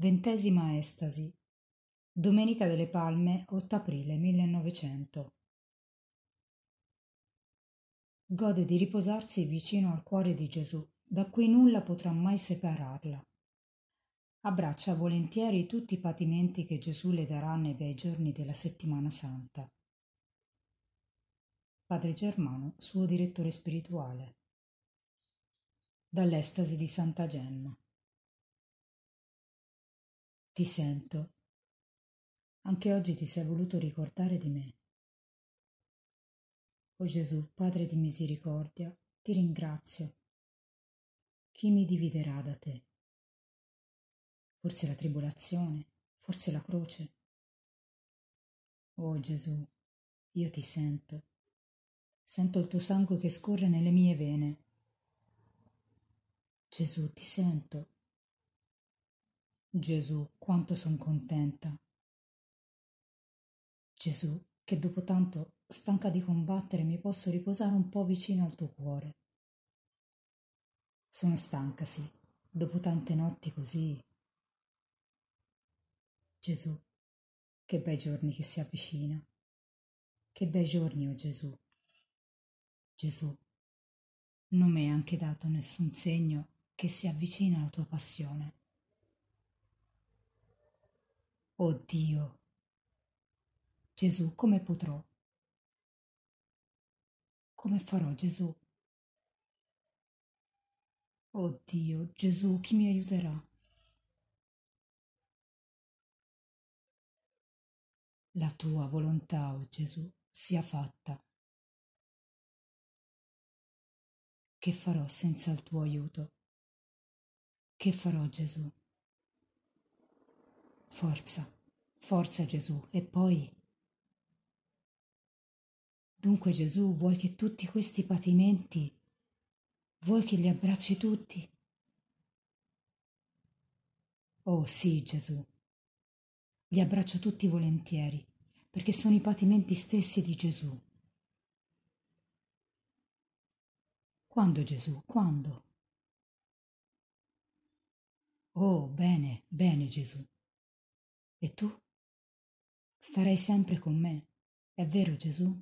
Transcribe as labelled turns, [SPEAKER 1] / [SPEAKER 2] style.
[SPEAKER 1] Ventesima estasi. Domenica delle Palme, 8 aprile 1900. Gode di riposarsi vicino al cuore di Gesù, da cui nulla potrà mai separarla. Abbraccia volentieri tutti i patimenti che Gesù le darà nei bei giorni della settimana santa. Padre Germano, suo direttore spirituale. Dall'estasi di Santa Gemma. Ti sento. Anche oggi ti sei voluto ricordare di me. O Gesù, Padre di misericordia, ti ringrazio. Chi mi dividerà da te? Forse la tribolazione, forse la croce. O Gesù, io ti sento. Sento il tuo sangue che scorre nelle mie vene. Gesù, ti sento. Gesù, quanto son contenta. Gesù, che dopo tanto, stanca di combattere, mi posso riposare un po' vicino al tuo cuore. Sono stanca, sì, dopo tante notti così. Gesù, che bei giorni che si avvicina. Che bei giorni, o oh Gesù. Gesù, non mi hai anche dato nessun segno che si avvicina alla tua passione. Oh Dio, Gesù, come potrò? Come farò, Gesù? Oh Dio, Gesù, chi mi aiuterà? La tua volontà, oh Gesù, sia fatta. Che farò senza il tuo aiuto? Che farò, Gesù? Forza, forza Gesù. E poi... Dunque Gesù, vuoi che tutti questi patimenti, vuoi che li abbracci tutti? Oh sì, Gesù, li abbraccio tutti volentieri, perché sono i patimenti stessi di Gesù. Quando Gesù? Quando? Oh, bene, bene Gesù. E tu? Starai sempre con me, è vero Gesù?